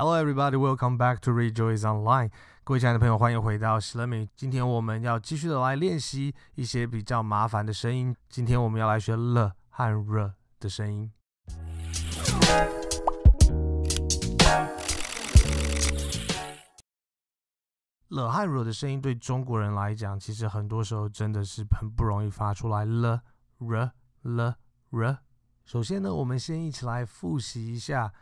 Hello, everybody. Welcome back to Rejoice Online. 各位亲爱的朋友，欢迎回到喜乐美。今天我们要继续的来练习一些比较麻烦的声音。今天我们要来学了和 r 的声音。了和 r 的声音对中国人来讲，其实很多时候真的是很不容易发出来。了 r 了 r。首先呢，我们先一起来复习一下，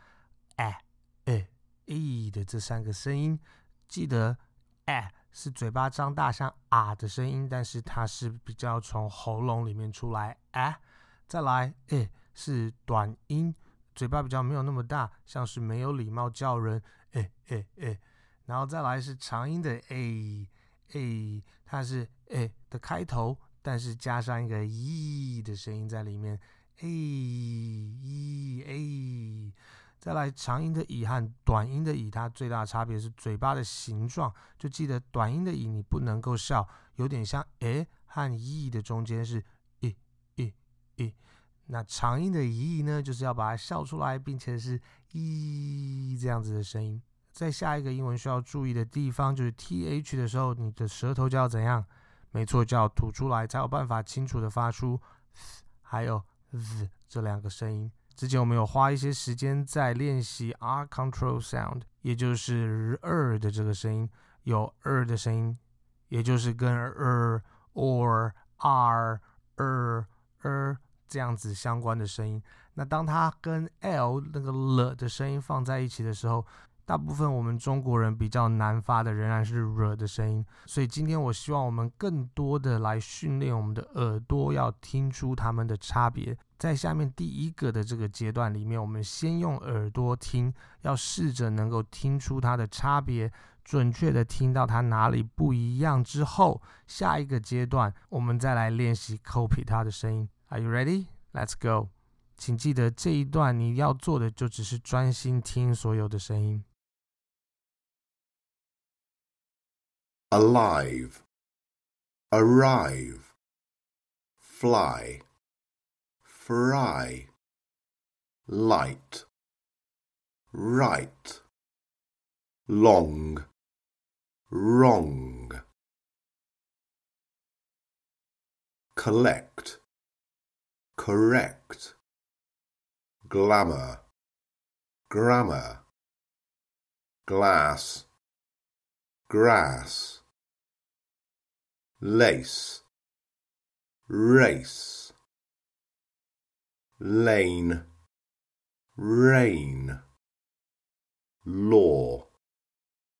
哎哎。E 的这三个声音，记得 a 是嘴巴张大像啊的声音，但是它是比较从喉咙里面出来。a 再来 e 是短音，嘴巴比较没有那么大，像是没有礼貌叫人。诶诶诶，然后再来是长音的 a a，它是 a 的开头，但是加上一个 e 的声音在里面。a e a。再来长音的乙和短音的乙，它最大的差别是嘴巴的形状。就记得短音的乙你不能够笑，有点像诶和咦的中间是咦咦咦。那长音的咦呢，就是要把它笑出来，并且是咦这样子的声音。在下一个英文需要注意的地方，就是 th 的时候，你的舌头就要怎样？没错，就要吐出来，才有办法清楚的发出 th 还有 z 这两个声音。之前我们有花一些时间在练习 R control sound，也就是 r 的这个声音，有 r 的声音，也就是跟 r or r r r 这样子相关的声音。那当它跟 l 那个了的声音放在一起的时候，大部分我们中国人比较难发的仍然是 r 的声音。所以今天我希望我们更多的来训练我们的耳朵，要听出它们的差别。在下面第一个的这个阶段里面，我们先用耳朵听，要试着能够听出它的差别，准确的听到它哪里不一样之后，下一个阶段我们再来练习 copy 它的声音。Are you ready? Let's go！请记得这一段你要做的就只是专心听所有的声音。Alive, arrive, fly. Fry, light, right, long, wrong, collect, correct, glamour, grammar, glass, grass, lace, race lane, rain, law,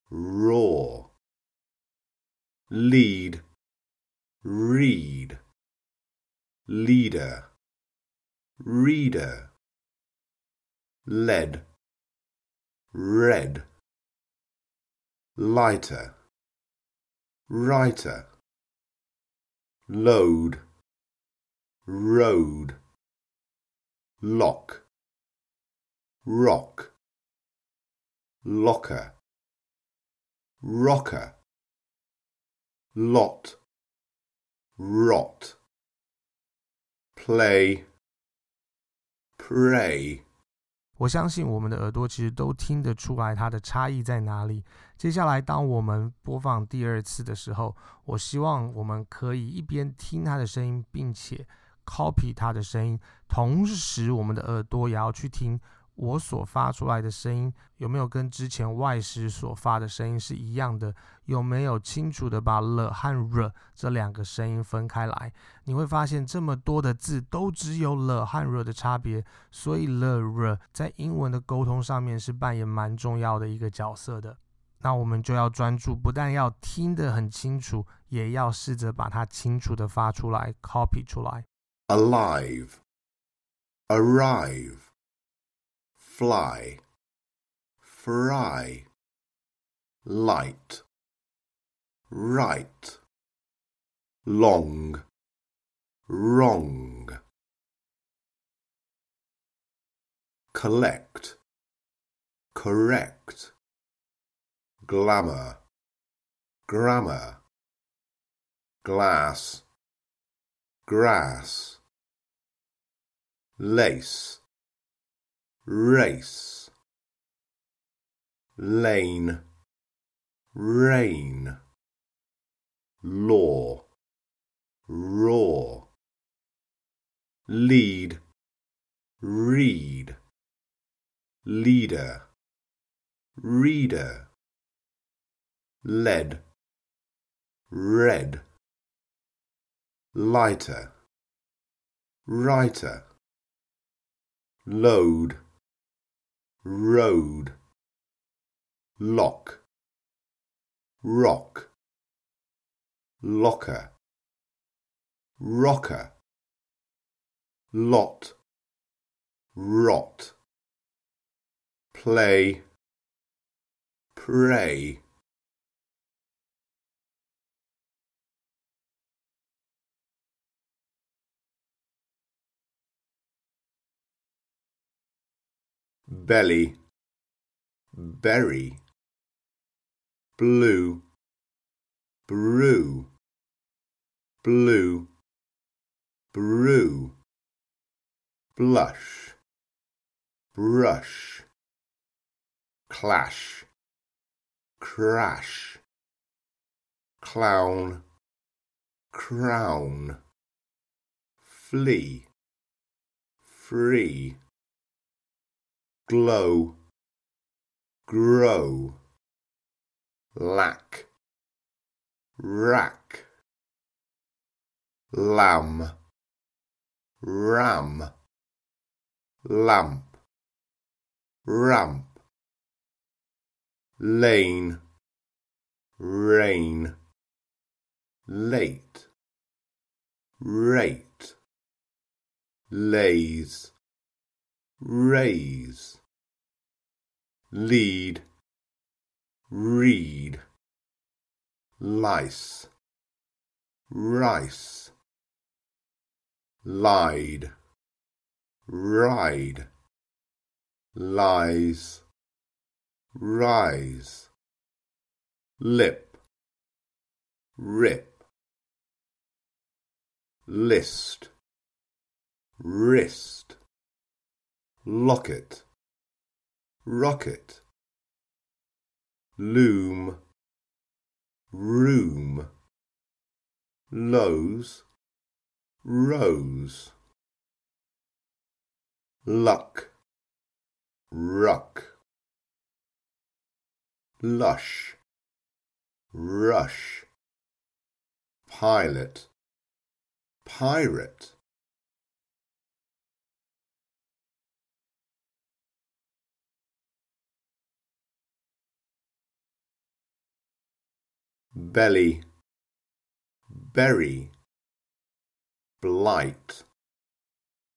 raw, lead, read, leader, reader, lead, red, lighter, writer, load, road lock, rock, locker, rocker, lot, rot, play, pray。我相信我们的耳朵其实都听得出来它的差异在哪里。接下来，当我们播放第二次的时候，我希望我们可以一边听它的声音，并且。 copy 它的声音，同时我们的耳朵也要去听我所发出来的声音有没有跟之前外师所发的声音是一样的，有没有清楚的把了和 r 这两个声音分开来？你会发现这么多的字都只有了和 r 的差别，所以了 r 在英文的沟通上面是扮演蛮重要的一个角色的。那我们就要专注，不但要听得很清楚，也要试着把它清楚的发出来，copy 出来。Alive, arrive, fly, fry, light, right, long, wrong, collect, correct, glamour, grammar, glass, grass lace, race, lane, rain, law, raw, lead, read, leader, reader, lead, red, lighter, writer, load, road, lock, rock, locker, rocker, lot, rot, play, pray. Belly, berry, blue, brew, blue, brew, blush, brush, clash, crash, clown, crown, flee, free glow, grow, lack, rack, lamb, ram, lamp, ramp, lane, rain, late, rate, lays, raise, lead, read, lice, rice, lied, ride, lies, rise, lip, rip, list, wrist locket, rocket, loom, room, lows, rose, luck, ruck, lush, rush, pilot, pirate belly, berry, blight,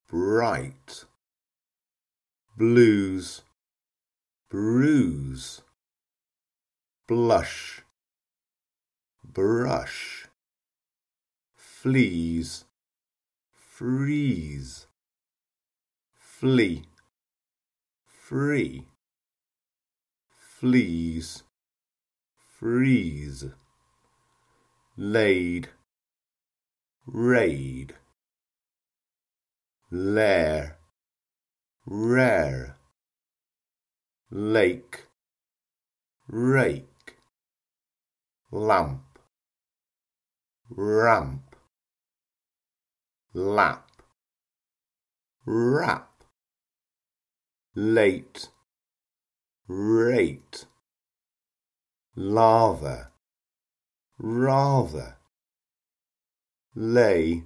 bright, blues, bruise, blush, brush, fleas, freeze, flee, free, fleas, freeze laid, raid, lair, rare, lake, rake, lamp, ramp, lap, rap, late, rate, lava rather, lay,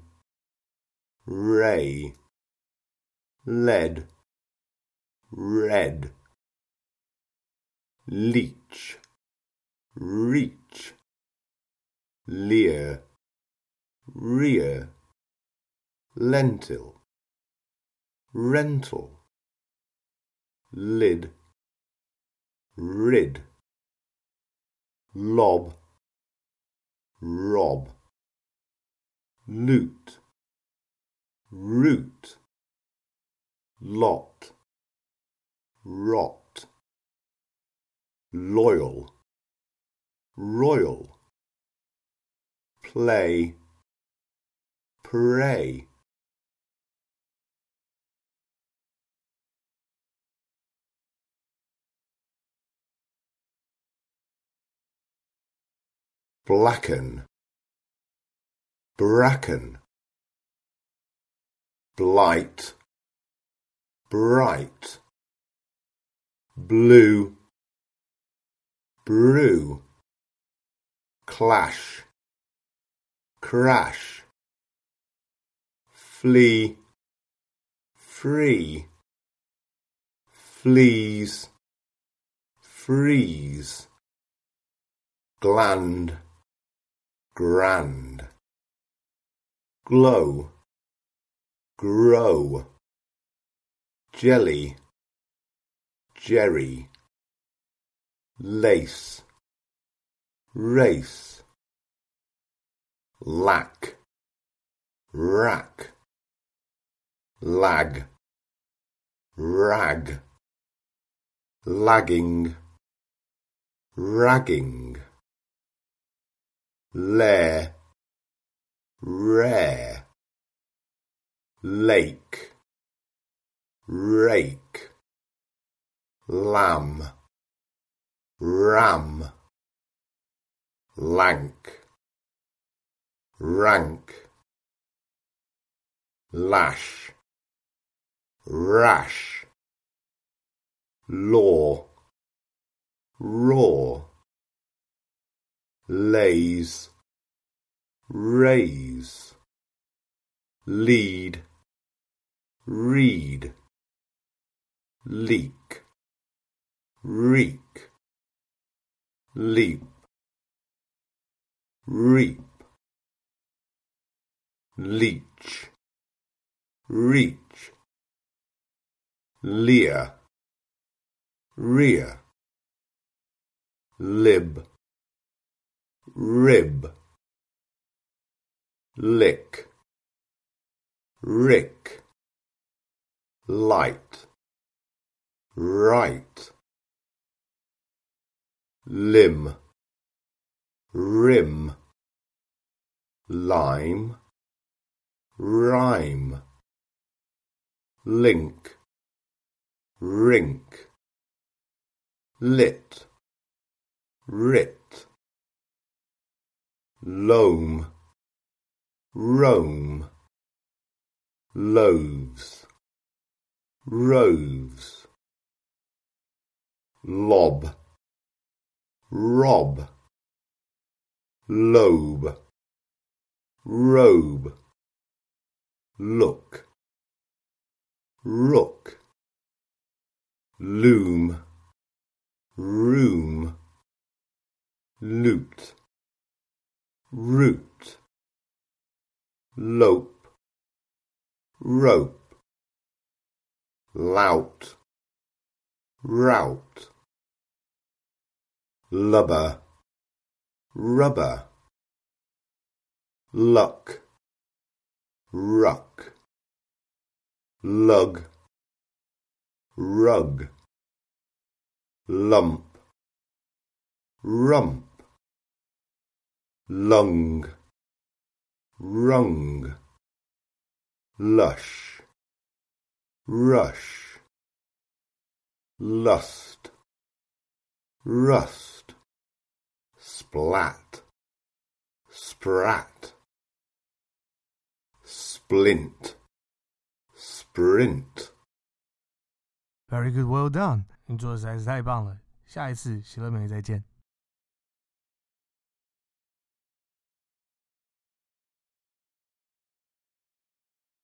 ray, lead, red, leech, reach, leer, rear, lentil, rental, lid, rid, lob, rob, loot, root, lot, rot, loyal, royal, play, pray. Blacken, bracken, blight, bright, blue, brew, clash, crash, flee, free, fleas, freeze, gland, grand, glow, grow, jelly, jerry, lace, race, lack, rack, lag, rag, lagging, ragging, lair, rare, lake, rake, lamb, ram, lank, rank, lash, rash, law, raw, lays, raise, lead, read, leak, reek, leap, reap, leech, reach, leer, rear, lib, rib, lick, rick, light, right, limb, rim, lime, rhyme, link, rink, lit, writ, loam, roam, loaves, roves, lob, rob, lobe, robe, look, rook, loom, room, loot, root, lope, rope, lout, rout, lubber, rubber, luck, ruck, lug, rug, lump, rump, lung, rung, lush, rush, lust, rust, splat, sprat, splint, sprint. Very good, well done！你做的实在是太棒了。下一次喜乐美再见。